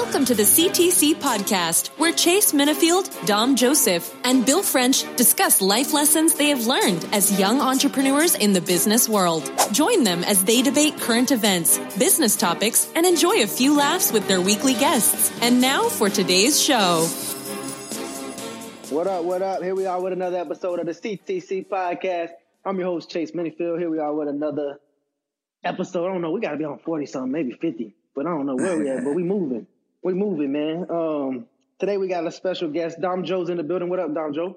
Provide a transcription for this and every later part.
Welcome to the CTC podcast, where Chase Minifield, Dom Joseph, and Bill French discuss life lessons they have learned as young entrepreneurs in the business world. Join them as they debate current events, business topics, and enjoy a few laughs with their weekly guests. And now for today's show. What up, what up? Here we are with another episode of the CTC podcast. I'm your host, Chase Minifield. Here we are with another episode. I don't know, we got to be on 40 something, maybe 50, but I don't know where we at, but we moving. We moving, man. Um, today we got a special guest. Dom Joe's in the building. What up, Dom Joe?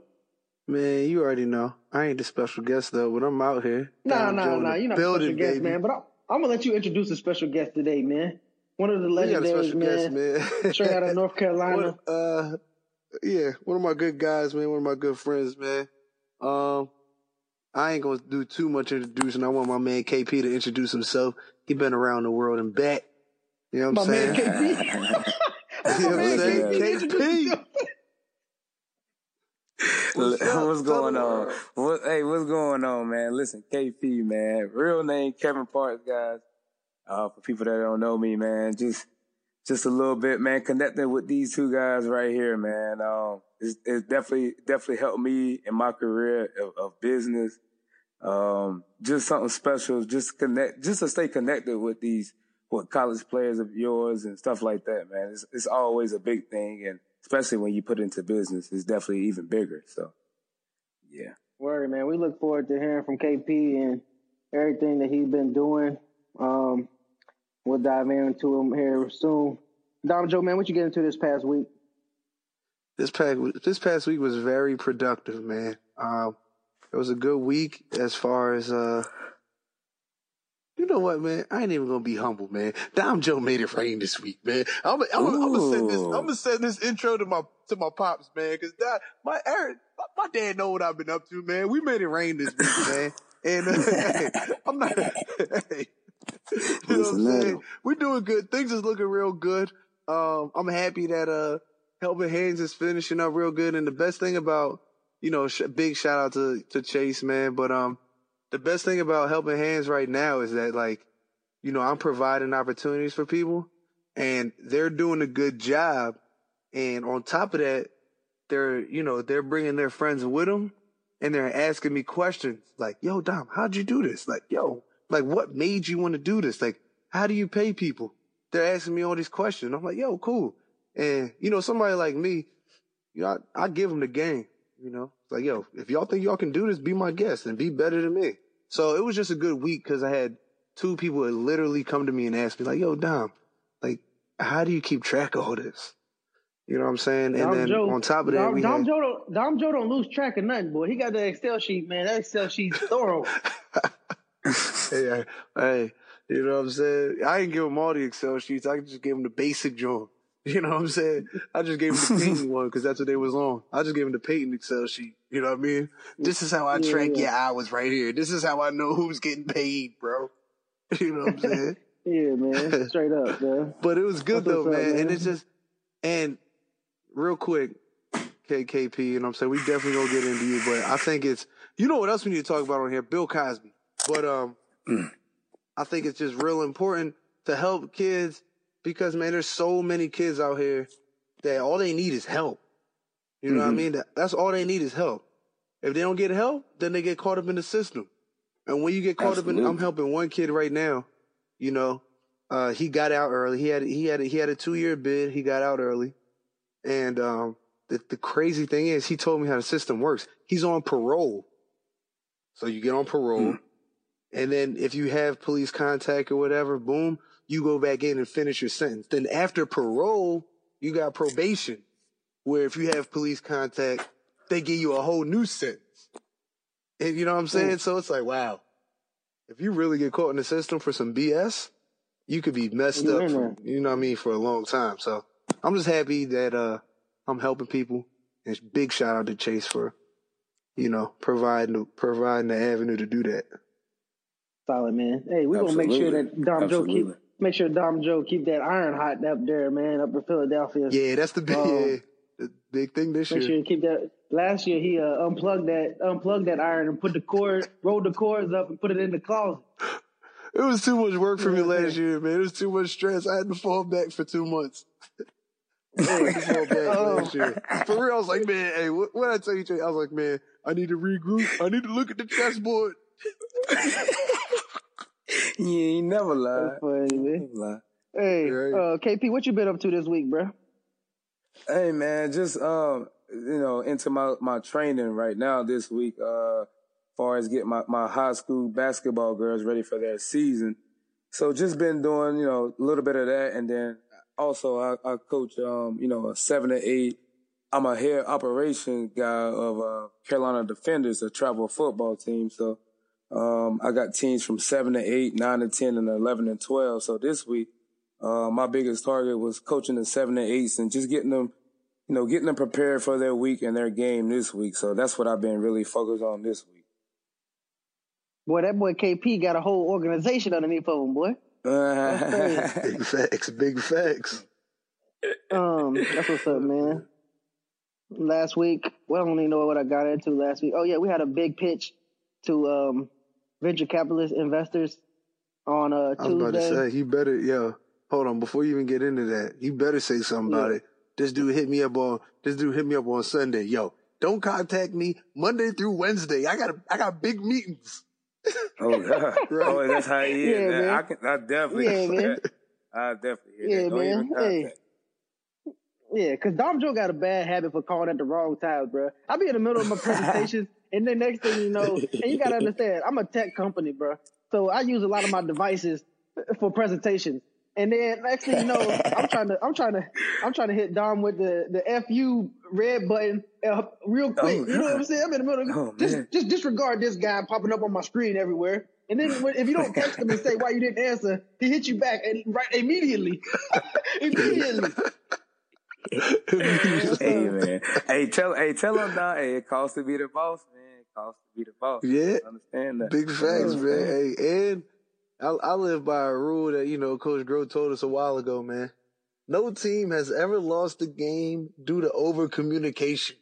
Man, you already know. I ain't the special guest though, but I'm out here. Nah, Dom nah, Joe in nah. You're not building, a special guest, baby. man. But I, I'm gonna let you introduce a special guest today, man. One of the We legendaries, man. guest, man. Straight out of North Carolina. One- uh, yeah, one of my good guys, man. One of my good friends, man. Um, I ain't gonna do too much introducing. I want my man KP to introduce himself. He been around the world and back. You know what I'm man saying? KP. You know what I'm saying? KP. KP. What's up? what's going on? What, hey, what's going on, man? Listen, KP, man. Real name Kevin Parks, guys. Uh, for people that don't know me, man, just just a little bit, man. Connecting with these two guys right here, man. Um, it's, it's definitely definitely helped me in my career of, of business. Um, just something special. Just connect, just to stay connected with these with college players of yours and stuff like that, man. It's it's always a big thing, and especially when you put it into business, it's definitely even bigger. So, yeah. Word, man. We look forward to hearing from KP and everything that he's been doing. Um, we'll dive into him here soon. Dom Joe, man, what you get into this past week? This past this past week was very productive, man. Um, it was a good week as far as uh, you know what, man. I ain't even gonna be humble, man. Dom Joe made it rain this week, man. I'm I'm I'm gonna send this I'm gonna send this intro to my to my pops, man, because my Eric, my, my dad know what I've been up to, man. We made it rain this week, man. And uh, I'm not. Hey, you know what I'm saying? We're doing good. Things is looking real good. Um, I'm happy that uh, Helping Hands is finishing up real good. And the best thing about, you know, sh- big shout out to to Chase, man. But um, the best thing about Helping Hands right now is that like, you know, I'm providing opportunities for people, and they're doing a good job. And on top of that, they're you know they're bringing their friends with them, and they're asking me questions like, "Yo, Dom, how'd you do this? Like, yo, like what made you want to do this? Like, how do you pay people?" They're asking me all these questions. I'm like, "Yo, cool." And you know, somebody like me, you know, I, I give them the game. You know, it's like, yo, if y'all think y'all can do this, be my guest and be better than me. So it was just a good week because I had two people that literally come to me and ask me like, "Yo, Dom, like, how do you keep track of all this?" You know what I'm saying? And Dom then Joe, on top of that, Dom, we Dom had, Joe don't Dom Joe don't lose track of nothing, boy. He got that Excel sheet, man. That Excel sheet's thorough. hey, hey, you know what I'm saying? I didn't give him all the Excel sheets. I just gave him the basic joint. You know what I'm saying? I just gave him the Peyton one because that's what they was on. I just gave him the Peyton Excel sheet. You know what I mean? This is how I Yeah, track yeah. your hours right here. This is how I know who's getting paid, bro. You know what I'm saying? yeah, man. Straight up, man. But it was good That's though, what's up, man. And it's just, and real quick, KKP, you know what I'm saying? We definitely gonna get into you, but I think it's, you know what else we need to talk about on here? Bill Cosby. But, um, I think it's just real important to help kids because man, there's so many kids out here that all they need is help. You know what I Mhm. mean? That, that's all they need is help. If they don't get help, then they get caught up in the system. And when you get caught up in, I'm helping one kid right now. You know, uh, he got out early. He had he had a, he had a two year bid. He got out early, and um, the the crazy thing is, he told me how the system works. He's on parole, so you get on parole, and then if you have police contact or whatever, boom, you go back in and finish your sentence. Then after parole, you got probation, where if you have police contact, they give you a whole new sentence. And you know what I'm saying? So it's like, wow, if you really get caught in the system for some BS, you could be messed You up for, you know what I mean, for a long time. So I'm just happy that, uh, I'm helping people. And big shout out to Chase for, you know, providing, providing the avenue to do that. Solid, man. Hey, we're gonna make sure Absolutely. that Dom Joe keep Absolutely. Make sure Dom Joe keep that iron hot up there, man, up in Philadelphia. Yeah, that's the big, Um, yeah, the big thing this Make year. sure you keep that. Last year he uh, unplugged that unplugged that iron and put the cord, rolled the cords up and put it in the closet. it was too much work for me last year, man. It was too much stress. I had to fall back for two months. I had to fall back Oh. For real, I was like, man, hey, what, what I tell you, Jay? I was like, man, I need to regroup. I need to look at the chessboard. You ain't never lied. Funny, man. Never. Hey, uh, KP, what you been up to this week, bro? Hey man, just um, you know, into my my training right now this week. Uh, far as getting my my high school basketball girls ready for their season. So just been doing you know a little bit of that, and then also I, I coach um you know a seven to eight. I'm a head operation guy of uh, Carolina Defenders, a travel football team. So um, I got teams from seven to eight, nine to ten, and eleven and twelve. So this week. Uh, my biggest target was coaching the seven and eights and just getting them, you know, getting them prepared for their week and their game this week. So that's what I've been really focused on this week. Boy, that boy KP got a whole organization underneath of him, boy. Big facts, big facts. Um, that's what's up, man. Last week, well, I don't even know what I got into last week. Oh yeah, we had a big pitch to um venture capitalist investors on a uh I was about to say, you better, yo, hold on, before you even get into that, you better say something about it. This dude hit me up on, this dude hit me up on Sunday. Yo, don't contact me Monday through Wednesday. I got, I got big meetings. oh, God. oh, that's how he is. Yeah, man. man. I can, I definitely, Yeah, man. I definitely hear Yeah, that. Don't man. even Hey. Yeah, cause Dom Joe got a bad habit for calling at the wrong times, bro. I'll be in the middle of my presentations, and then next thing you know, and you gotta understand, I'm a tech company, bro. So I use a lot of my devices for presentations. And then next thing you know, I'm trying to, I'm trying to, I'm trying to hit Dom with the the fu red button uh, real quick. Oh, you know what I'm saying? I'm in the middle. Of, Oh, just man. just disregard this guy popping up on my screen everywhere. And then if you don't text him and say why you didn't answer, he hit you back and right immediately, immediately. Hey, man. Hey, tell, hey, tell him now, hey, it costs to be the boss, man. It costs to be the boss. Yeah. Understand that. Big facts, Yeah. man. Hey, and I, I live by a rule that, you know, Coach Groh told us a while ago, man. No team has ever lost a game due to over communication.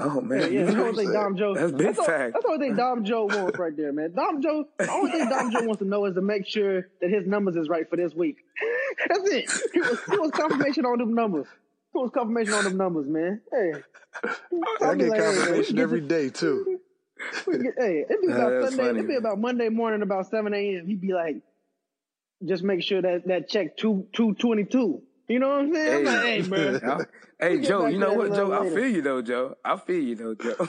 Oh, man. Yeah, yeah, that's the only thing Dom Joe. That's big all- fact. That's the only thing Dom Joe wants right there, man. Dom Joe, the only thing Dom Joe wants to know is to make sure that his numbers is right for this week. That's it. He was, he was confirmation on them numbers. He was confirmation on them numbers, man. Hey, I get like, confirmation we every get day, too. get- hey, it'd be about Sunday. funny, it'd be about Monday morning, about seven a.m. He'd be like, just make sure that that check two two twenty two. You know what I'm saying? I'm like, hey, man. Hey, Joe, you know what, little Joe? I feel you though, Joe. I feel you though, Joe.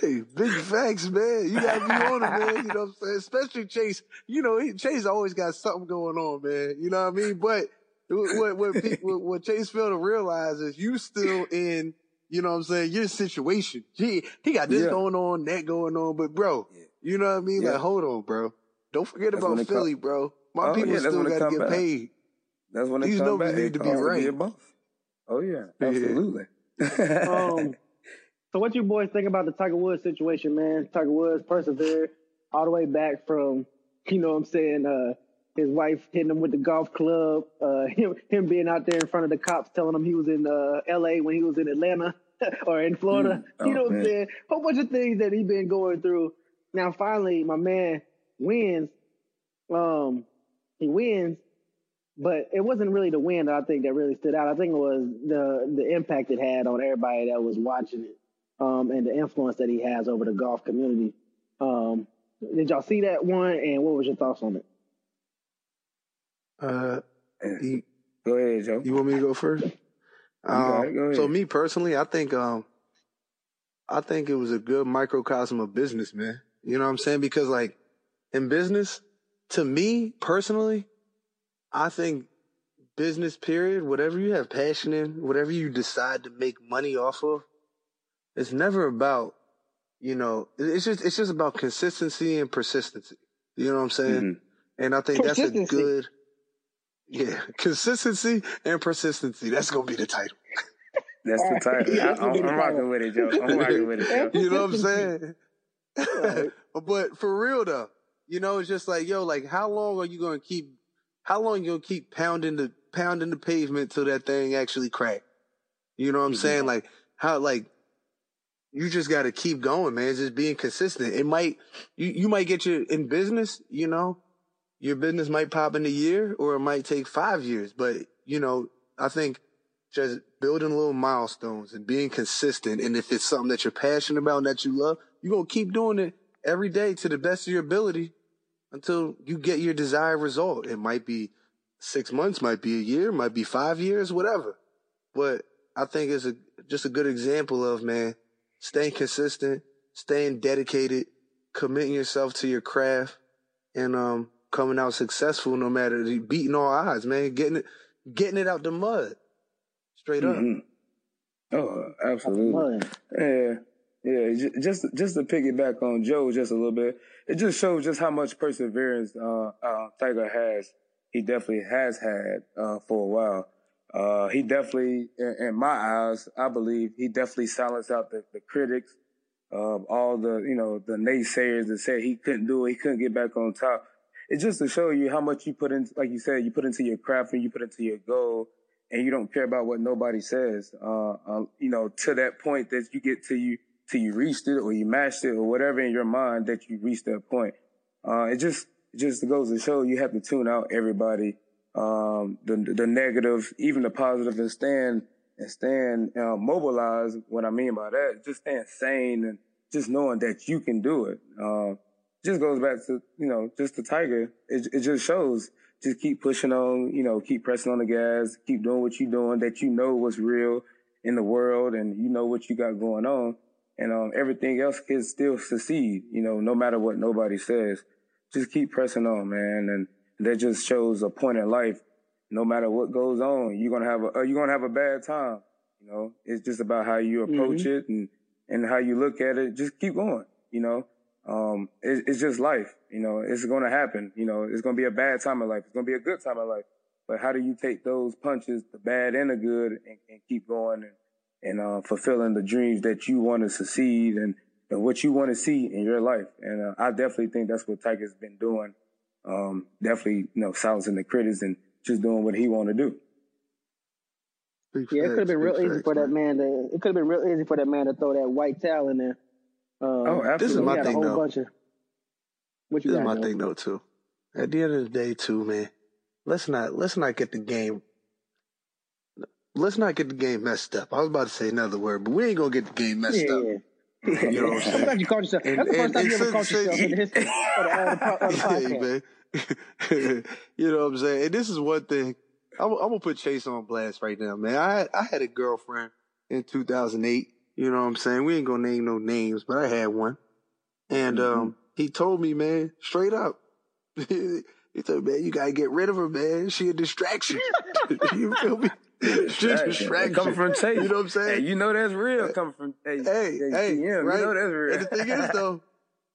Hey, big facts, man. You gotta be on it, man. You know what I'm saying? Especially Chase. You know, Chase always got something going on, man. You know what I mean? But what what pe- what, what Chase failed to realize is you still in. You know what I'm saying? Your situation. He he got this Yeah. going on, that going on, but bro, Yeah. you know what I mean? Yeah. Like, hold on, bro. Don't forget That's about it come- Philly, bro. My Oh, people yeah, still got to get back. paid. That's when they These come numbers back. need to be costs right. a boss. Oh yeah, Yeah. absolutely. Um, so what you boys think about the Tiger Woods situation, man? Tiger Woods persevered all the way back from, you know what I'm saying, uh, his wife hitting him with the golf club, uh, him, him being out there in front of the cops telling him he was in, uh, LA when he was in Atlanta or in Florida. Mm. you Oh, know what I'm saying? Whole bunch of things that he been going through. Now finally, my man wins. Um, he wins, but it wasn't really the win that I think that really stood out. I think it was the the impact it had on everybody that was watching it, um, and the influence that he has over the golf community. Um, did y'all see that one? And what was your thoughts on it? Uh, you, Go ahead, Joe. You want me to go first? Um. Go so me personally, I think um, I think it was a good microcosm of business, man. You know what I'm saying? Because like in business, to me personally, I think business period, whatever you have passion in, whatever you decide to make money off of, it's never about, you know, it's just it's just about consistency and persistency. You know what I'm saying? Mhm. And I think that's a good, yeah, consistency and persistency. That's gonna be the title. That's the title. Yeah, I, that's gonna be I'm, I'm rocking with it, Joe. I'm rocking with it, Joe. You know what I'm Consistency. saying? but for real though, you know, it's just like, yo, like how long are you gonna keep how long you gonna keep pounding the pounding the pavement till that thing actually crack? You know what I'm mm-hmm. saying? Like how like you just gotta keep going, man. Just being consistent. It might you, you might get you in business, you know, your business might pop in a year or it might take five years. But, you know, I think just building little milestones and being consistent. And if it's something that you're passionate about and that you love, you're going to keep doing it every day to the best of your ability until you get your desired result. It might be six months, might be a year, might be five years, whatever. But I think it's a, just a good example of, man, staying consistent, staying dedicated, committing yourself to your craft and, um, coming out successful no matter beating all odds, man, getting it, getting it out the mud straight mm-hmm. up. Oh, absolutely. Yeah. Yeah, just just to piggyback on Joe just a little bit, it just shows just how much perseverance uh, uh, Tiger has. He definitely has had uh, for a while. Uh, he definitely, in, in, my eyes, I believe he definitely silenced out the, the critics, of all the you know the naysayers that said he couldn't do it, he couldn't get back on top. It's just to show you how much you put in, like you said, you put into your craft and you put into your goal, and you don't care about what nobody says. Uh, uh, you know, to that point that you get to you till you reached it or you matched it or whatever in your mind that you reached that point. Uh, it just, it just goes to show you have to tune out everybody, um, the, the negative, even the positive and stand, and stand, uh, mobilized. What I mean by that, just stand sane and just knowing that you can do it. Uh, just goes back to, you know, just the tiger. It, it just shows just keep pushing on, you know, keep pressing on the gas, keep doing what you're doing that you know what's real in the world and you know what you got going on and um, everything else can still succeed. You know, no matter what nobody says, just keep pressing on, man. And that just shows a point in life. No matter what goes on, you're gonna have a uh, you're gonna have a bad time. You know, it's just about how you approach mm-hmm. it and and how you look at it. Just keep going. You know, um, it, it's just life. You know, it's gonna happen. You know, it's gonna be a bad time in life. It's gonna be a good time in life. But how do you take those punches, the bad and the good, and, and keep going and and uh, fulfilling the dreams that you want to succeed and, and what you want to see in your life. And uh, I definitely think that's what Tiger's been doing. Um, definitely, you know, silencing the critics and just doing what he want to do. yeah, it could have been real easy for that man to. It could have been real easy for that man to throw that white towel in there. Um, oh, absolutely. This is my thing, though. Of, this is my thing, though, too. At the end of the day, too, man. Let's not let's not get the game let's not get the game messed up. I was about to say another word, but we ain't gonna get the game messed yeah, up. You know what I'm saying? I'm glad you called yourself. And, That's the first time you ever called yourself in the history of the, of the podcast. you know what I'm saying? And this is one thing. I'm, I'm, gonna put Chase on blast right now, man. I I had a girlfriend in 2008. You know what I'm saying? We ain't gonna name no names, but I had one. And mm-hmm. um, he told me, man, straight up. he told me, man, you gotta get rid of her, man. She a distraction. you feel me? She's a distraction. Coming from Chase. You know what I'm saying? Hey, you know that's real coming from Hey, hey, hey right? You know that's real. And the thing is though,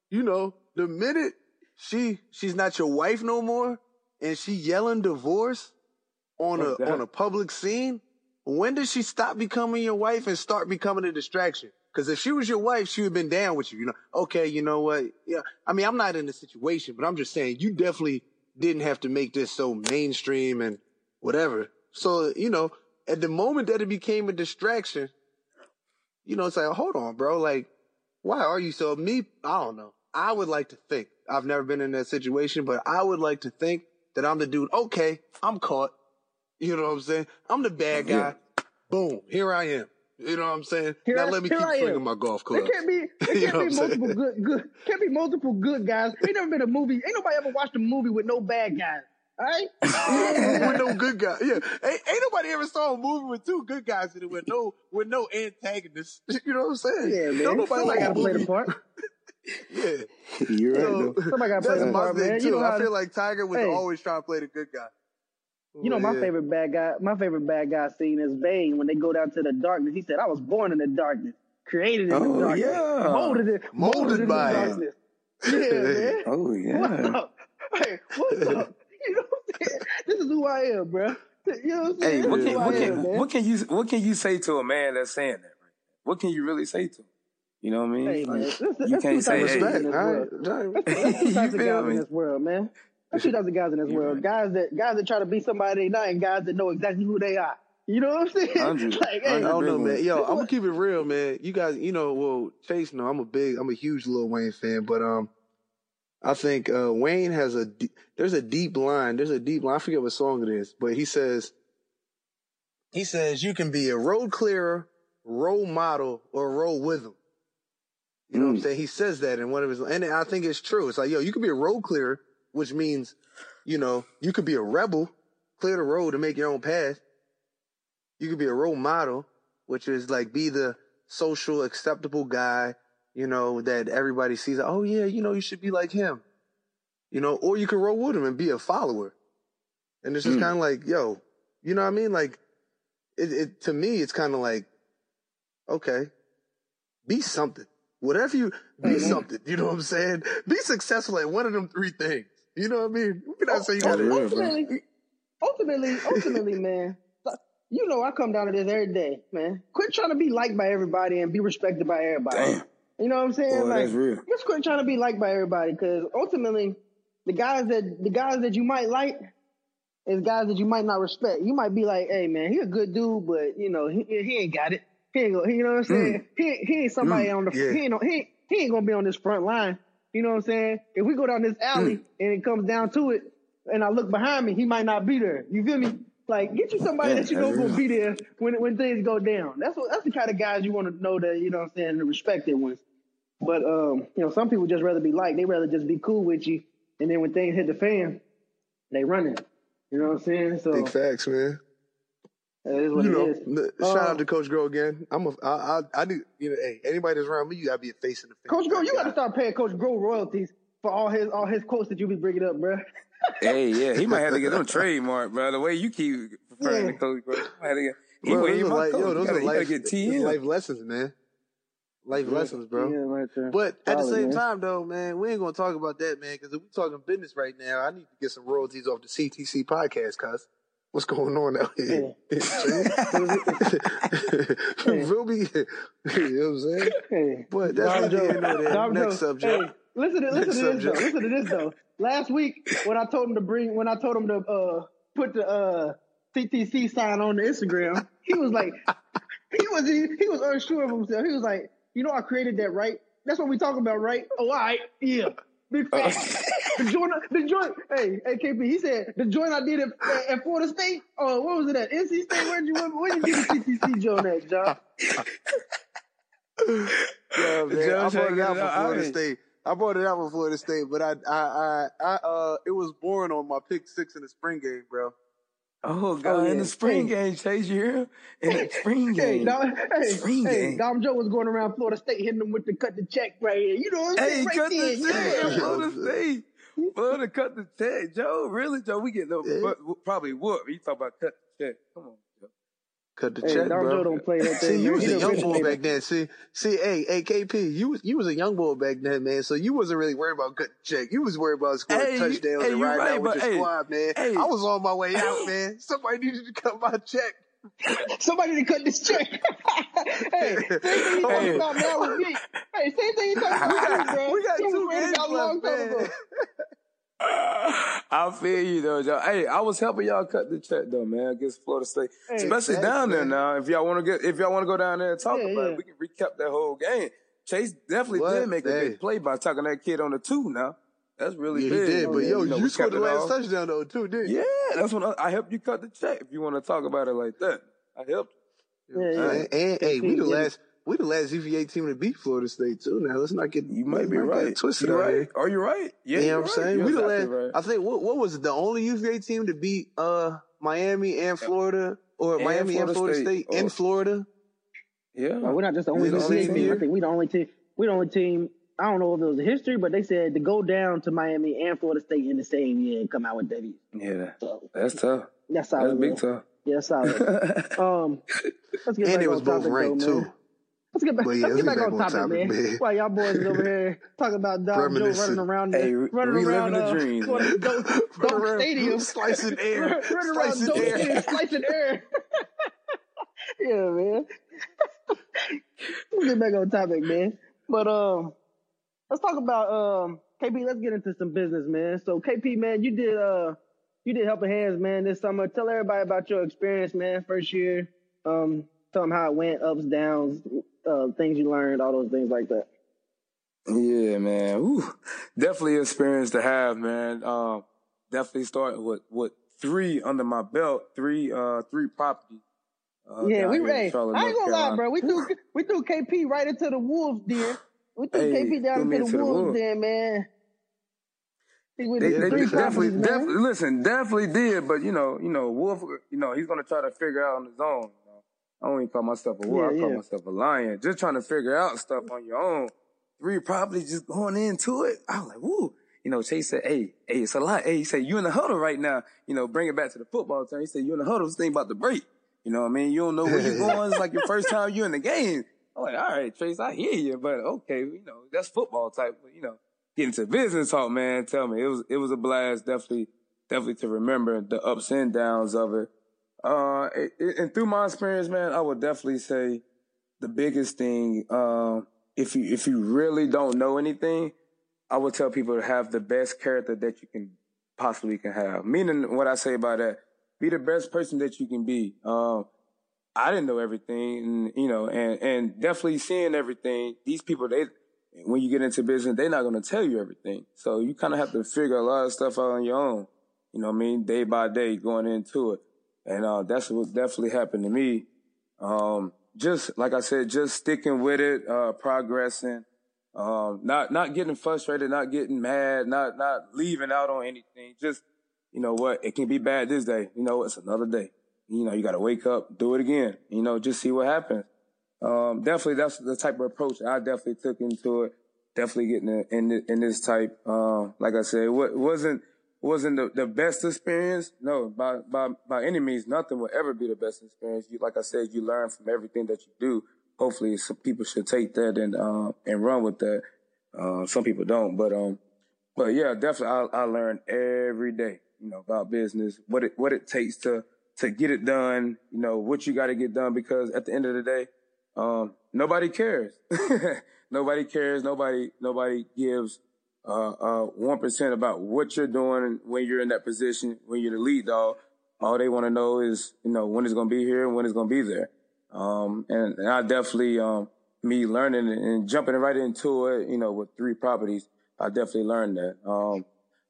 you know, the minute she she's not your wife no more and she yelling divorce on a on a public scene, when did she stop becoming your wife and start becoming a distraction? Because if she was your wife, she would have been down with you. You know, okay, you know what? Yeah, I mean, I'm not in the situation, but I'm just saying you definitely didn't have to make this so mainstream and whatever. So, you know, at the moment that it became a distraction, you know, it's like, hold on, bro. Like, why are you so me? I don't know. I would like to think I've never been in that situation, but I would like to think that I'm the dude. Okay, I'm caught. You know what I'm saying? I'm the bad guy. Yeah. Boom, here I am. You know what I'm saying? Here now I, let me keep swinging my golf club. There can't be, there can't be multiple good, good, can't be multiple good guys. Ain't never been a movie. Ain't nobody ever watched a movie with no bad guys. Right? with no good guy. Yeah. Ain't, ain't, nobody ever saw a movie with two good guys in it with no with no antagonists. You know what I'm saying? Yeah, man. Don't nobody like gotta play the part. yeah. You're right. So, somebody gotta play the part, man. Too. You know I feel like Tiger was hey. always trying to play the good guy. You know, my yeah. favorite bad guy, my favorite bad guy scene is Bane when they go down to the darkness. He said, I was born in the darkness, created in oh, the darkness, yeah. molded it, molded, molded by the darkness. Yeah, man. Oh, yeah. What's up? Hey, what's up? You know what I'm saying? This is who I am, bro. You know what I'm saying? Hey, what can, what, can, am, what can you what can you say to a man that's saying that? What can you really say to him? You know what I mean? Hey, man, you can't say respect. Hey, right. That's, two types me? in this world, man. That's two types of guys in this world. Guys that guys that try to be somebody they not, and guys that know exactly who they are. You know what I'm saying? 100, like, hey, I don't know, man. Yo, I'm gonna keep it real, man. You guys, you know, well, Chase, no, I'm a big, I'm a huge Lil Wayne fan, but um, I think uh, Wayne has a there's a deep line. There's a deep line. I forget what song it is, but he says he says you can be a road clearer, role model, or roll with them. You know what I'm saying? He says that in one of his, and I think it's true. It's like, yo, you can be a road clearer, which means, you know, you could be a rebel, clear the road to make your own path. You could be a role model, which is like be the social acceptable guy, you know, that everybody sees. Oh yeah, you know, you should be like him, you know, or you can roll with him and be a follower. And it's just hmm. kind of like, yo, you know what I mean? Like, it, it to me, it's kind of like, okay, be something. Whatever you be mm-hmm. something, you know what I'm saying? Be successful at one of them three things. You know what I mean? Can not say you oh, got to. Oh, ultimately, ultimately, ultimately, man. You know, I come down to this every day, man. Quit trying to be liked by everybody and be respected by everybody. Damn. You know what I'm saying? Boy, like, that's real. just quit trying to be liked by everybody, because ultimately, the guys that the guys that you might like is guys that you might not respect. You might be like, "Hey, man, he a good dude, but you know, he, he ain't got it. He ain't, go, you know what I'm mm. saying? He, he ain't somebody mm, on the yeah. he ain't he he ain't gonna be on this front line. You know what I'm saying? If we go down this alley and it comes down to it, and I look behind me, he might not be there. You feel me? Like, get you somebody Yeah, that you know gonna be there when when things go down. That's what that's the kind of guys you want to know that you know what I'm saying the respected ones. But um, you know, some people just rather be liked. They rather just be cool with you, and then when things hit the fan, they running. You know what I'm saying? So Big facts, man. That is what you it know, is. shout Um, out to Coach Groh again. I'm a, I, I, I do, you know, hey, anybody that's around me, you gotta be a face in the face. Coach Groh, you got to Yeah. start paying Coach Groh royalties for all his all his quotes that you be bringing up, bro. Hey, yeah, he might have to get them trademark, bro. The way you keep referring Yeah. to Coach, bro. He might have to get, he Bro, those are like, coach. yo, those gotta, are you life, get it's TM. life lessons, man. Life lessons, bro. Yeah, right there. But at the same man. time, though, man, we ain't gonna talk about that, man, because if we're talking business right now, I need to get some royalties off the CTC podcast, cuz. What's going on out here? Feel me? you know what I'm saying? Hey, But that's Joe. here nor. Dom Next subject. Hey, listen to listen to this though. Listen to this though. Last week when I told him to bring when I told him to uh put the uh CTC sign on the Instagram, he was like he was he, he was unsure of himself. He was like, you know, I created that, right? That's what we talking about, right? Oh, all right, yeah. Big Uh, the joint, the joint. Hey, hey, KP. He said the joint I did at, at Florida State. Oh, what was it at NC State? Where'd you where did you do the CTC joint at, John? Yeah, man. Joe I brought it out it for. Florida State. I brought it out for Florida State, but I, I, I, I, uh, it was born on my pick six in the spring game, bro. Oh, oh, God, in yeah. the spring Hey. game, Chase, you hear him? In the spring Hey, game. Dom, hey, Spring hey, game. Dom Joe was going around Florida State hitting them with the cut the check right here. You know what I'm Hey, saying? Right cut there. the check. Yeah. Florida State. Florida cut the check. Joe, really, Joe? We get no, Yeah. probably whoop. You talk about cut the check. Come on, Joe. Cut the Hey, check, Dom bro. Don't play that thing. See, you man. was He a young boy back then. See, see, hey, hey, KP, you was you was a young boy back then, man. So you wasn't really worried about cutting check. You was worried about scoring Hey, touchdowns hey, and riding right, out with but your hey, squad, man. hey. I was on my way out, man. Somebody needed to cut my check. Somebody to cut this check. hey, same thing you talking about now with me. Hey, same thing you talking about We with got me, bro. we got he two worried games about a long left, man. Ago. I feel you though, Joe. Hey, I was helping y'all cut the check though, man, against Florida State, Hey, especially thanks, down there now. If y'all want to get, if y'all want to go down there and talk Yeah, about yeah. it, we can recap that whole game. Chase definitely What? did make a Hey. big play by talking that kid on the two. Now that's really Yeah, he big. did. Oh, But yeah. yo, know, you scored kept the last all. touchdown though, too, didn't you? Yeah, that's when I, I helped you cut the check. If you want to talk about it like that, I helped. Yeah, yeah. And, and hey, we the last we the last UVA team to beat Florida State too. Now let's not get You might be not right. twisted You out right? here. Are you right? Yeah, you know what I'm right. saying? You're we the last. right. I think what what was it? The only UVA team to beat uh Miami and Florida, or And Miami and Florida Florida State. State, Oh. in Florida. Yeah. No, we're not just the only Yeah, the UVA team. year. I think we the only team. We the only team. I don't know if it was a history, but they said to go down to Miami and Florida State in the same year and come out with W's. Yeah, So that's tough. that's solid. That's big tough. Yeah, that's solid. um, let's get And it was both ranked though, man. too. Let's get back. But yeah, let's, get back, on topic, man. man. While y'all boys is over here talking about Dom Joe Reminiscing. running around, Hey, the, re- running reliving around the uh, dreams, Florida man. Doak, Running Doak around, Stadium, slicing air, running around slicing Doak air. Stadium, slicing air. yeah, man. let's get back on topic, man. But um, let's talk about um KP. Let's get into some business, man. So KP, man, you did uh you did helping hands, man, this summer. Tell everybody about your experience, man. First year, um, tell them how it went, ups, downs, uh, things you learned, all those things like that. Yeah, man. Ooh, definitely experience to have, man. Um, definitely start with with three under my belt, three uh three properties. Uh, yeah, we hey, I ain't gonna lie, bro. We threw we threw KP right into the wolves den. We threw hey, KP down into the, into the wolves den, man. They, they, they definitely, definitely, listen, definitely did, but you know, you know, Wolf, you know, he's gonna try to figure out on his own. I don't even call myself a wolf. Yeah, I call yeah. myself a lion. Just trying to figure out stuff on your own. Three probably just going into it. I was like, woo. You know, Chase said, hey, hey, it's a lot. Hey, he said, you in the huddle right now. You know, bring it back to the football time. He said, you in the huddle. This thing about to break. You know what I mean? You don't know where you're going. It's like your first time you in the game. I'm like, all right, Chase, I hear you, but okay, you know, that's football type, but you know, getting to business talk, man, tell me, it was, it was a blast, definitely, definitely to remember the ups and downs of it. Uh, it, it, and through my experience, man, I would definitely say the biggest thing, uh, if you, if you really don't know anything, I would tell people to have the best character that you can possibly can have. Meaning what I say about that, be the best person that you can be. Um, I didn't know everything, and, you know, and and definitely seeing everything. These people, they when you get into business, they're not going to tell you everything. So you kind of have to figure a lot of stuff out on your own. You know what I mean? Day by day, going into it, and uh, that's what definitely happened to me. Um, just like I said, just sticking with it, uh, progressing, um, not not getting frustrated, not getting mad, not not leaving out on anything. Just you know what, it can be bad this day. You know, it's another day. You know, you got to wake up, do it again. You know, just see what happens. Um, definitely, that's the type of approach I definitely took into it. Definitely getting in in this type. Um, like I said, it wasn't wasn't the, the best experience. No, by by by any means, nothing will ever be the best experience. You, like I said, you learn from everything that you do. Hopefully, some people should take that and uh, and run with that. Uh, some people don't, but um, but yeah, definitely, I, I learn every day. You know about business, what it what it takes to to get it done, you know, what you got to get done because at the end of the day, um, nobody cares. nobody cares. Nobody, nobody gives, uh, uh, 1% about what you're doing when you're in that position, when you're the lead dog. All they want to know is, you know, when it's going to be here and when it's going to be there. Um, and, and, I definitely, um, me learning and jumping right into it, you know, with three properties, I definitely learned that. Um,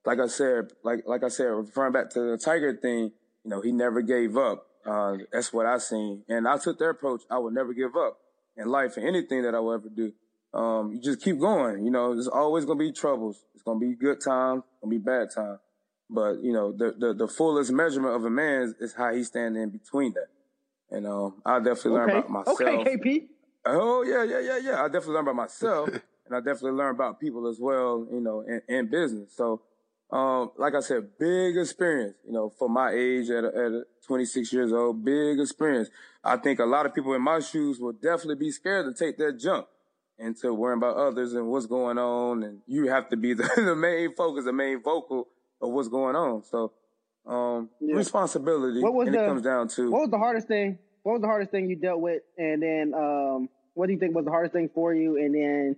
like I said, like, like I said, referring back to the Tiger thing, you know, he never gave up. Uh, that's what I seen. And I took their approach. I would never give up in life and anything that I will ever do. Um, you just keep going. You know, there's always going to be troubles. It's going to be good times, going to be bad times. But, you know, the, the, the fullest measurement of a man is, is how he stands in between that. And, um, I definitely learned about myself. Okay, KP. Oh, yeah, yeah, yeah, yeah. I definitely learned about myself and I definitely learned about people as well, you know, in, in business. So, um, like I said, big experience, you know, for my age at, at 26 years old, big experience. I think a lot of people in my shoes will definitely be scared to take that jump into worrying about others and what's going on. And you have to be the, the main focus, the main vocal of what's going on. So, um, yeah. responsibility. What was and the, it comes down to. What was the hardest thing? What was the hardest thing you dealt with? And then, um, what do you think was the hardest thing for you? And then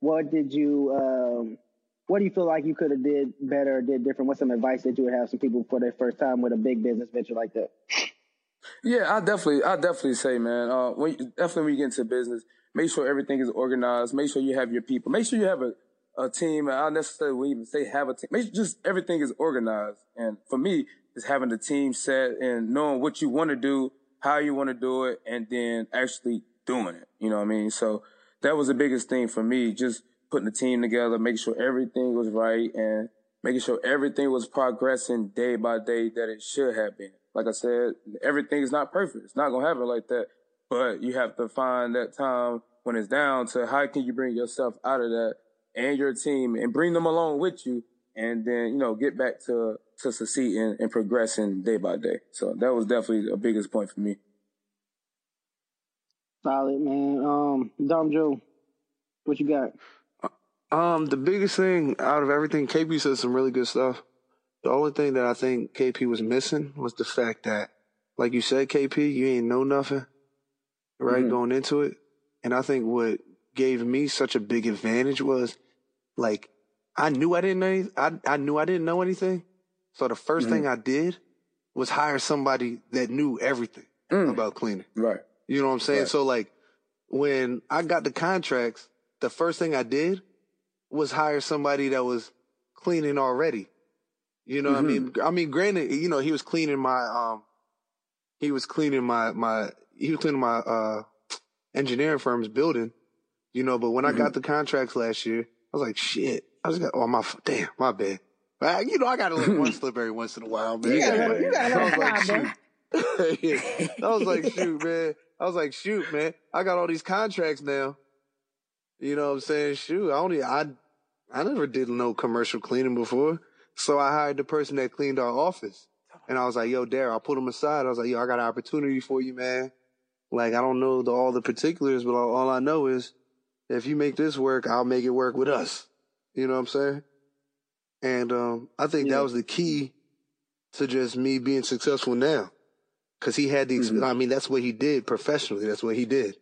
what did you, um, what do you feel like you could have did better, did different? What's some advice that you would have some people for their first time with a big business venture like that? Yeah, I definitely, I definitely say, man, uh, when you, definitely when you get into business, make sure everything is organized. Make sure you have your people. Make sure you have a, a team. I necessarily even say have a team. Make sure just everything is organized. And for me, is having the team set and knowing what you want to do, how you want to do it, and then actually doing it. You know what I mean? So that was the biggest thing for me. Just putting the team together, making sure everything was right and making sure everything was progressing day by day that it should have been. Like I said, everything is not perfect. It's not going to happen like that, but you have to find that time when it's down to how can you bring yourself out of that and your team and bring them along with you and then, you know, get back to, to succeeding and progressing day by day. So that was definitely the biggest point for me. Solid, man. Um, Dom Joe, what you got? Um, the biggest thing out of everything, KP said some really good stuff. The only thing that I think KP was missing was the fact that, like you said, KP, you ain't know nothing, right? Mm-hmm. Going into it. And I think what gave me such a big advantage was like, I knew I didn't know, any, I, I knew I didn't know anything. So the 1st mm-hmm. thing I did was hire somebody that knew everything mm. about cleaning. Right. You know what I'm saying? Right. So like when I got the contracts, the first thing I did was hire somebody that was cleaning already. You know, mm-hmm. I mean, I mean, granted, you know, he was cleaning my, um, he was cleaning my, my, he was cleaning my, uh, engineering firm's building, you know, but when mm-hmm. I got mm-hmm. the contracts last year, I was like, shit, I was got, oh, my, damn, my bad. But, you know, I got to let one slip every once in a while, man. You gotta, you gotta let it slide, yeah. I was like, shoot, man. I was like, shoot, man. I got all these contracts now. You know what I'm saying? Shoot, I only, I, I never did no commercial cleaning before. So I hired the person that cleaned our office. And I was like, yo, Dare, I put him aside. I was like, yo, I got an opportunity for you, man. Like, I don't know the, all the particulars, but all, all I know is if you make this work, I'll make it work with us. You know what I'm saying? And, um, I think yeah. that was the key to just me being successful now. Cause he had the, mm-hmm. I mean, that's what he did professionally. That's what he did.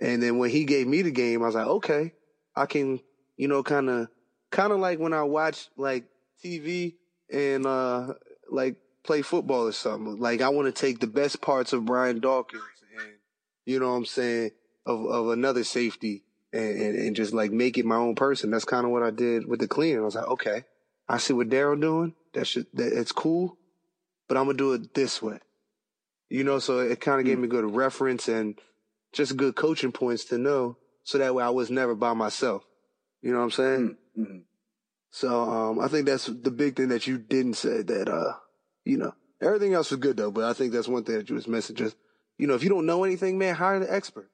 And then when he gave me the game, I was like, okay, I can, you know, kind of, kind of like when I watch like TV and, uh, like play football or something. Like I want to take the best parts of Brian Dawkins and, you know what I'm saying, of, of another safety and, and, and just like make it my own person. That's kind of what I did with the cleaning. I was like, okay, I see what Daryl doing. That should, that, it's cool, but I'm going to do it this way. You know, so it kind of mm-hmm. gave me good reference and, just good coaching points to know so that way I was never by myself. You know what I'm saying? Mm-hmm. So, um, I think that's the big thing that you didn't say that, uh, you know, everything else was good though, but I think that's one thing that you was missing. Just, you know, if you don't know anything, man, hire the expert.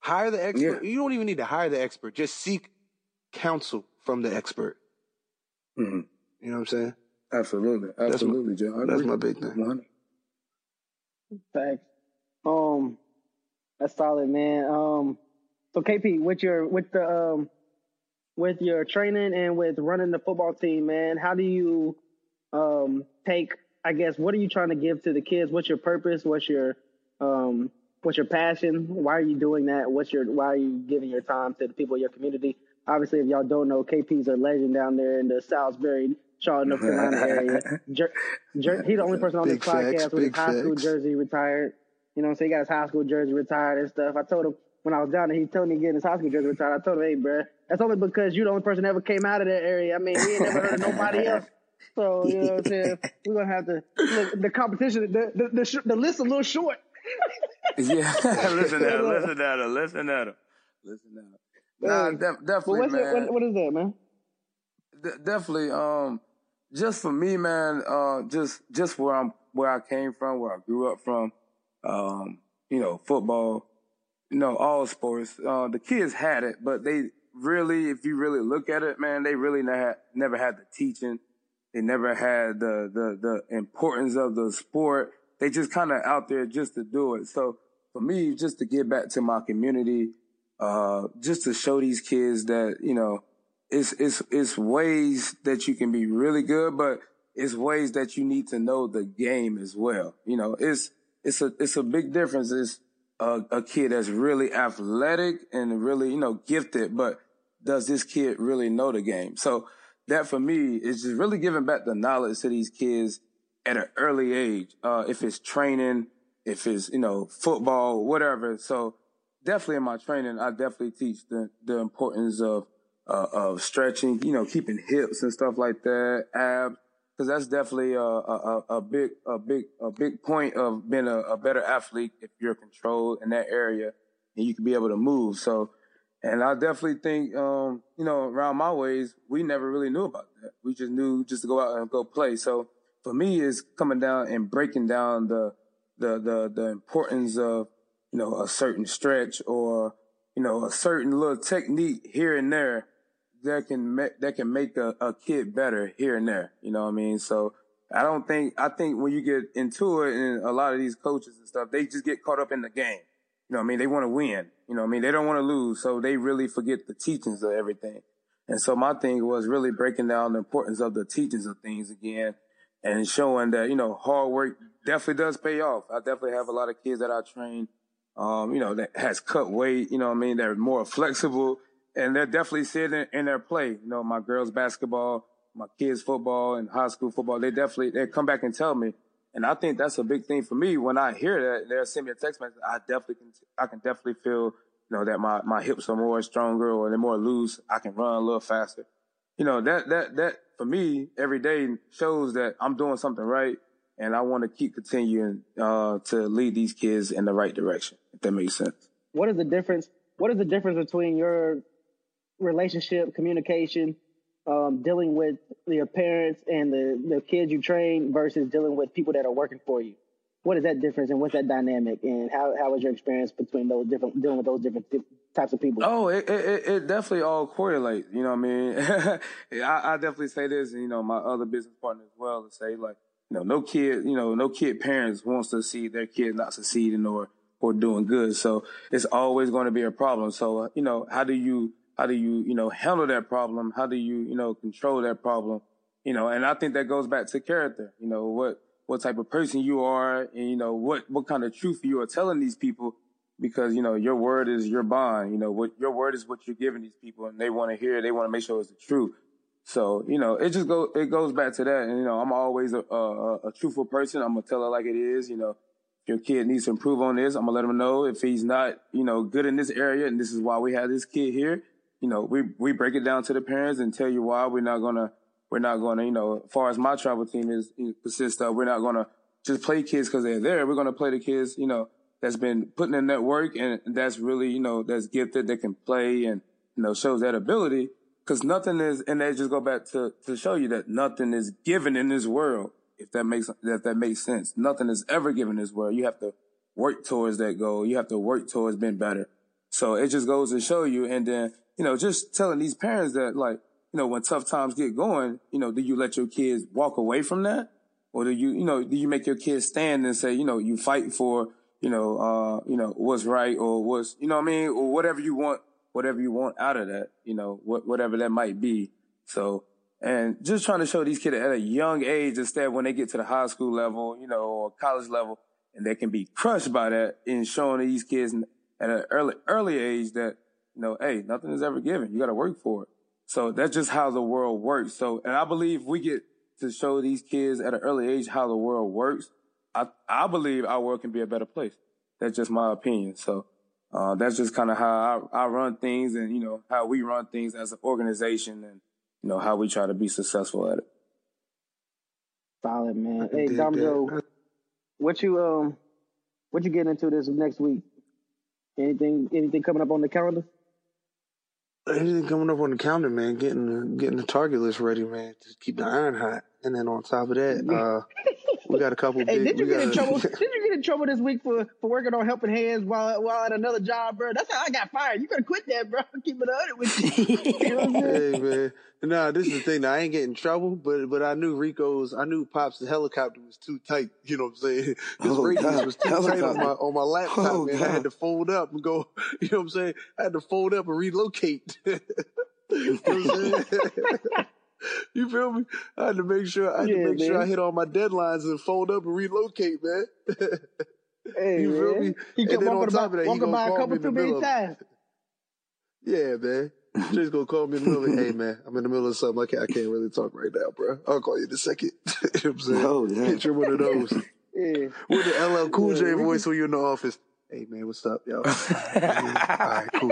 Hire the expert. Yeah. You don't even need to hire the expert. Just seek counsel from the expert. Mm-hmm. You know what I'm saying? Absolutely. Absolutely, that's my, Joe. That's my big thing. 100. Thanks. Um, that's solid, man. Um, so KP, with your with the um, with your training and with running the football team, man, how do you um take? I guess what are you trying to give to the kids? What's your purpose? What's your um what's your passion? Why are you doing that? What's your why are you giving your time to the people in your community? Obviously, if y'all don't know, KP's a legend down there in the Salisbury, Charlotte, North Carolina area. Jer- Jer- he's the only person on big this podcast facts, with his high school jersey retired. You know, so he got his high school jersey retired and stuff. I told him when I was down there, he told me getting his high school jersey retired. I told him, hey, bro, that's only because you're the only person that ever came out of that area. I mean, we ain't never heard of nobody else. So, you know what I'm saying? We're going to have to look, the competition, the, the, the, the list a little short. yeah, listen at him, listen at him, listen at him, listen at him. Nah, de- definitely, man. It, what, what is that, man? De- definitely, um, just for me, man, uh, just, just where I'm, where I came from, where I grew up from, um, you know, football, you know, all sports. Uh, the kids had it, but they really, if you really look at it, man, they really had, never had the teaching. They never had the, the, the importance of the sport. They just kind of out there just to do it. So for me, just to get back to my community, uh, just to show these kids that, you know, it's, it's, it's ways that you can be really good, but it's ways that you need to know the game as well. You know, it's, it's a it's a big difference. It's a, a kid that's really athletic and really you know gifted, but does this kid really know the game? So that for me is just really giving back the knowledge to these kids at an early age. Uh, if it's training, if it's you know football, whatever. So definitely in my training, I definitely teach the the importance of uh, of stretching, you know, keeping hips and stuff like that, abs because that's definitely a, a, a, big a big a big point of being a, a, better athlete if you're controlled in that area and you can be able to move. So, and I definitely think um, you know around my ways we never really knew about that. We just knew just to go out and go play. So for me, is coming down and breaking down the the the the importance of you know a certain stretch or you know a certain little technique here and there that can make that can make a, a kid better here and there. You know what I mean? So I don't think I think when you get into it and a lot of these coaches and stuff, they just get caught up in the game. You know I mean? They want to win. You know I mean? They don't want to lose. So they really forget the teachings of everything. And so my thing was really breaking down the importance of the teachings of things again and showing that, you know, hard work definitely does pay off. I definitely have a lot of kids that I train, um, you know, that has cut weight, you know what I mean? They're more flexible and they're definitely sitting in their play. You know, my girls basketball, my kids football, and high school football. They definitely they come back and tell me, and I think that's a big thing for me. When I hear that, they'll send me a text message. I definitely can. I can definitely feel you know that my my hips are more stronger or they're more loose. I can run a little faster. you know, that, that, that for me every day shows that I'm doing something right. And I want to keep continuing, uh, to lead these kids in the right direction, if that makes sense. What is the difference? What is the difference between your relationship, communication, um, dealing with your parents and the, the kids you train versus dealing with people that are working for you? What is that difference and what's that dynamic and how, how was your experience between those different, dealing with those different types of people? Oh, it, it, it definitely all correlates. You know what I mean? I, I definitely say this, and you know, my other business partner as well to say like, you know, no kid, you know, no kid parents wants to see their kid not succeeding or, or doing good. So it's always going to be a problem. So, you know, how do you, how do you, you know, handle that problem? How do you, you know, control that problem? You know, and I think that goes back to character. You know, what, what type of person you are and, you know, what, what kind of truth you are telling these people because, you know, your word is your bond. You know, what your word is what you're giving these people and they want to hear, they want to make sure it's the truth. So, you know, it just go, it goes back to that. And, you know, I'm always a, a, a truthful person. I'm to tell her like it is, you know, your kid needs to improve on this. I'm gonna let him know if he's not, you know, good in this area, and this is why we have this kid here you know, we, we break it down to the parents and tell you why we're not gonna, we're not gonna, you know, as far as my travel team is consists of, we're not gonna just play kids because they're there. We're gonna play the kids, you know, that's been putting in that work and that's really, you know, that's gifted, that can play and, you know, shows that ability. Cause nothing is, and they just go back to, to show you that nothing is given in this world. If that makes, if that makes sense. Nothing is ever given in this world. You have to work towards that goal. You have to work towards being better. So it just goes to show you. And then you know, just telling these parents that like, you know, when tough times get going, you know, do you let your kids walk away from that? Or do you, you know, do you make your kids stand and say, you know, you fight for, you know, uh, you know, what's right or what's, you know what I mean? Or whatever you want, whatever you want out of that, you know, what, whatever that might be. So, and just trying to show these kids at a young age instead when they get to the high school level, you know, or college level, and they can be crushed by that in showing these kids at an early, early age that, you know, hey, nothing is ever given. You got to work for it. So that's just how the world works. So, and I believe we get to show these kids at an early age how the world works. I, I believe our world can be a better place. That's just my opinion. So, uh, that's just kind of how I, I run things and, you know, how we run things as an organization and, you know, how we try to be successful at it. Solid, man. Hey, Dom Jo, what you, um, what you getting into this next week? Anything, anything coming up on the calendar? Anything coming up on the calendar, man. Getting the, getting the target list ready, man. Just keep the iron hot, and then on top of that, uh, we got a couple. hey, big, did you get got in trouble? did you get in trouble this week for, for working on helping hands while while at another job, bro? That's how I got fired. You could have quit that, bro. Keep it on with you. you know hey, man. Nah, this is the thing. Now, I ain't getting in trouble, but but I knew Rico's. I knew Pop's helicopter was too tight. You know what I'm saying? His oh, radius was too helicopter. tight on my on my laptop, oh, man. God. I had to fold up and go. You know what I'm saying? I had to fold up and relocate. you, know you feel me? I had to make sure I had yeah, to make man. sure I hit all my deadlines and fold up and relocate, man. hey, you feel man. me? He and then on top by, of that, he gonna by a couple too many times. Yeah, man. Just gonna call me in the middle. Of, hey man, I'm in the middle of something. I can't, I can't really talk right now, bro. I'll call you in a second. you know what I'm saying? Oh, yeah. Picture one of those. yeah. With the LL Cool J yeah, voice when you're in the office. Hey man, what's up, yo? All right, cool.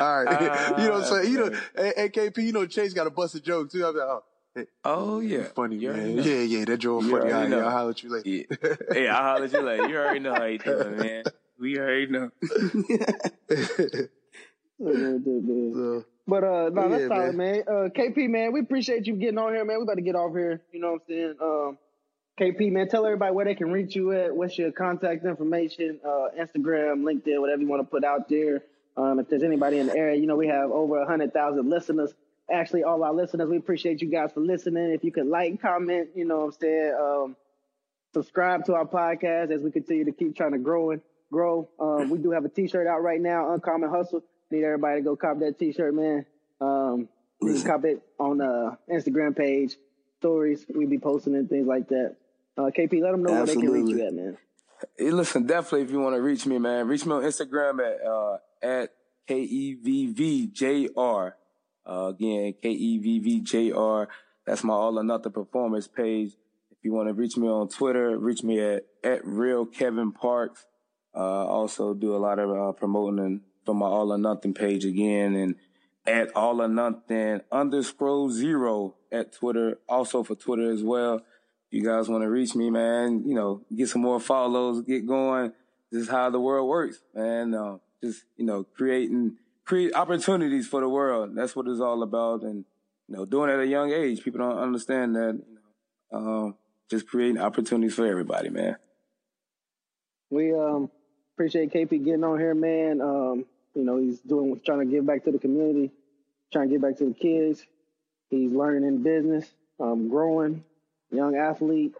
All right, uh, you know what I'm saying? You know, AKP, you know, Chase got a busted joke too. I'm like, oh. Oh yeah, funny man. Yeah, yeah, that joke funny. All right, I'll holler at you later. Yeah. hey, I'll holler at you later. You already know how you doing, man. We already know. so, but uh, no, that's yeah, solid, man. man. Uh, KP, man, we appreciate you getting on here, man. We about to get off here. You know what I'm saying? Um, KP, man, tell everybody where they can reach you at. What's your contact information? Uh, Instagram, LinkedIn, whatever you want to put out there. Um, if there's anybody in the area, you know, we have over a hundred thousand listeners. Actually, all our listeners, we appreciate you guys for listening. If you could like, comment, you know what I'm saying? Um, subscribe to our podcast as we continue to keep trying to grow and grow. Um, we do have a t-shirt out right now, Uncommon Hustle. Need everybody to go cop that t-shirt, man. Um, you can cop it on the Instagram page, stories. We be posting and things like that. Uh, KP, let them know Absolutely. where they can reach you at, man. Hey, listen, definitely if you want to reach me, man, reach me on Instagram at uh, at K E V V J R. Uh, again, K E V V J R. That's my all or nothing performance page. If you want to reach me on Twitter, reach me at at real Kevin Parks. Uh, also do a lot of uh, promoting for my all or nothing page again, and at all or nothing underscore zero at Twitter. Also for Twitter as well. If you guys want to reach me, man, you know, get some more follows, get going. This is how the world works, man. Uh, just, you know, creating, create opportunities for the world. That's what it's all about. And, you know, doing it at a young age. People don't understand that, you know, um, just creating opportunities for everybody, man. We, um, appreciate KP getting on here, man. Um, you know, he's doing, trying to give back to the community, trying to get back to the kids. He's learning in business, um, growing, young athlete.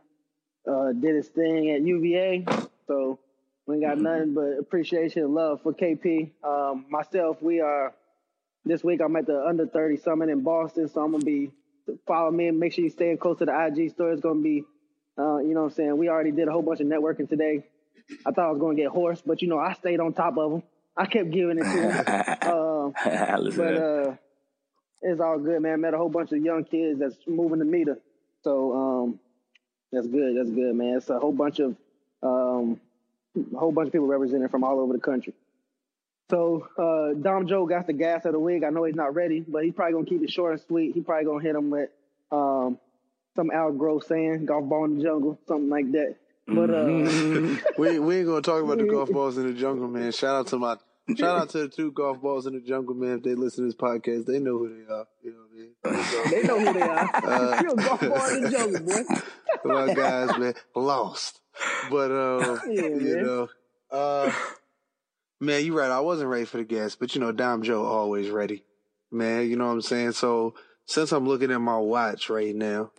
Uh, did his thing at UVA. So we got mm-hmm. nothing but appreciation and love for KP. Um, myself, we are this week. I'm at the under 30 summit in Boston, so I'm gonna be follow me and make sure you stay close to the IG store. It's gonna be, uh, you know, what I'm saying we already did a whole bunch of networking today. I thought I was gonna get hoarse, but you know, I stayed on top of them. I kept giving it to them. uh, but uh, it's all good, man. Met a whole bunch of young kids that's moving the meter. So um, that's good. That's good, man. It's a whole bunch of um, a whole bunch of people represented from all over the country. So uh, Dom Jo got the gas of the week. I know he's not ready, but he's probably gonna keep it short and sweet. He probably gonna hit him with um, some Al Gross saying "golf ball in the jungle," something like that. But uh, mm-hmm. we we ain't gonna talk about the golf balls in the jungle, man. Shout out to my shout out to the two golf balls in the jungle, man. If they listen to this podcast, they know who they are. You know what I mean? So, they know who they are. Uh, You're a golf ball in the jungle, boy. My guys, man, lost. But uh, yeah, you know, uh, man, you're right. I wasn't ready for the guest, but you know, Dom Jo always ready, man. You know what I'm saying? So since I'm looking at my watch right now,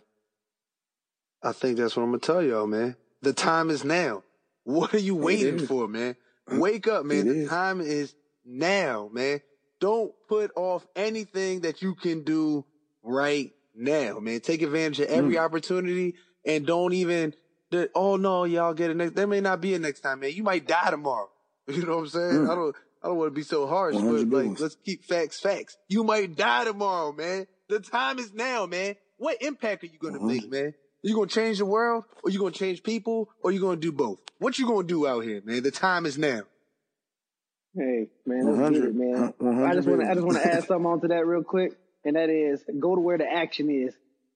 I think that's what I'm gonna tell y'all, man. The time is now. What are you waiting for, man? Wake up, man. It the is. time is now, man. Don't put off anything that you can do right now, man. Take advantage of every mm. opportunity and don't even, oh no, y'all get it next. There may not be a next time, man. You might die tomorrow. You know what I'm saying? Mm. I don't, I don't want to be so harsh, but like, let's keep facts facts. You might die tomorrow, man. The time is now, man. What impact are you going to make, man? Are You gonna change the world, or you gonna change people, or you gonna do both? What you gonna do out here, man? The time is now. Hey, man, let's get it, man. I just want to, I just want to add something onto that real quick, and that is go to where the action is.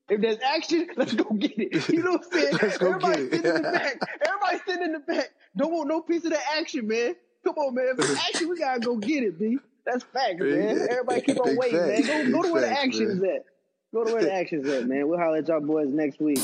If there's action, let's go get it. You know what I'm saying? let's go Everybody get it. sitting in the back. Everybody sitting in the back. Don't want no piece of the action, man. Come on, man. If there's action, we gotta go get it, B. That's fact, man. Everybody keep on waiting, man. Go, go to where the action is at. Go to where the action's at, man. We'll holler at y'all boys next week.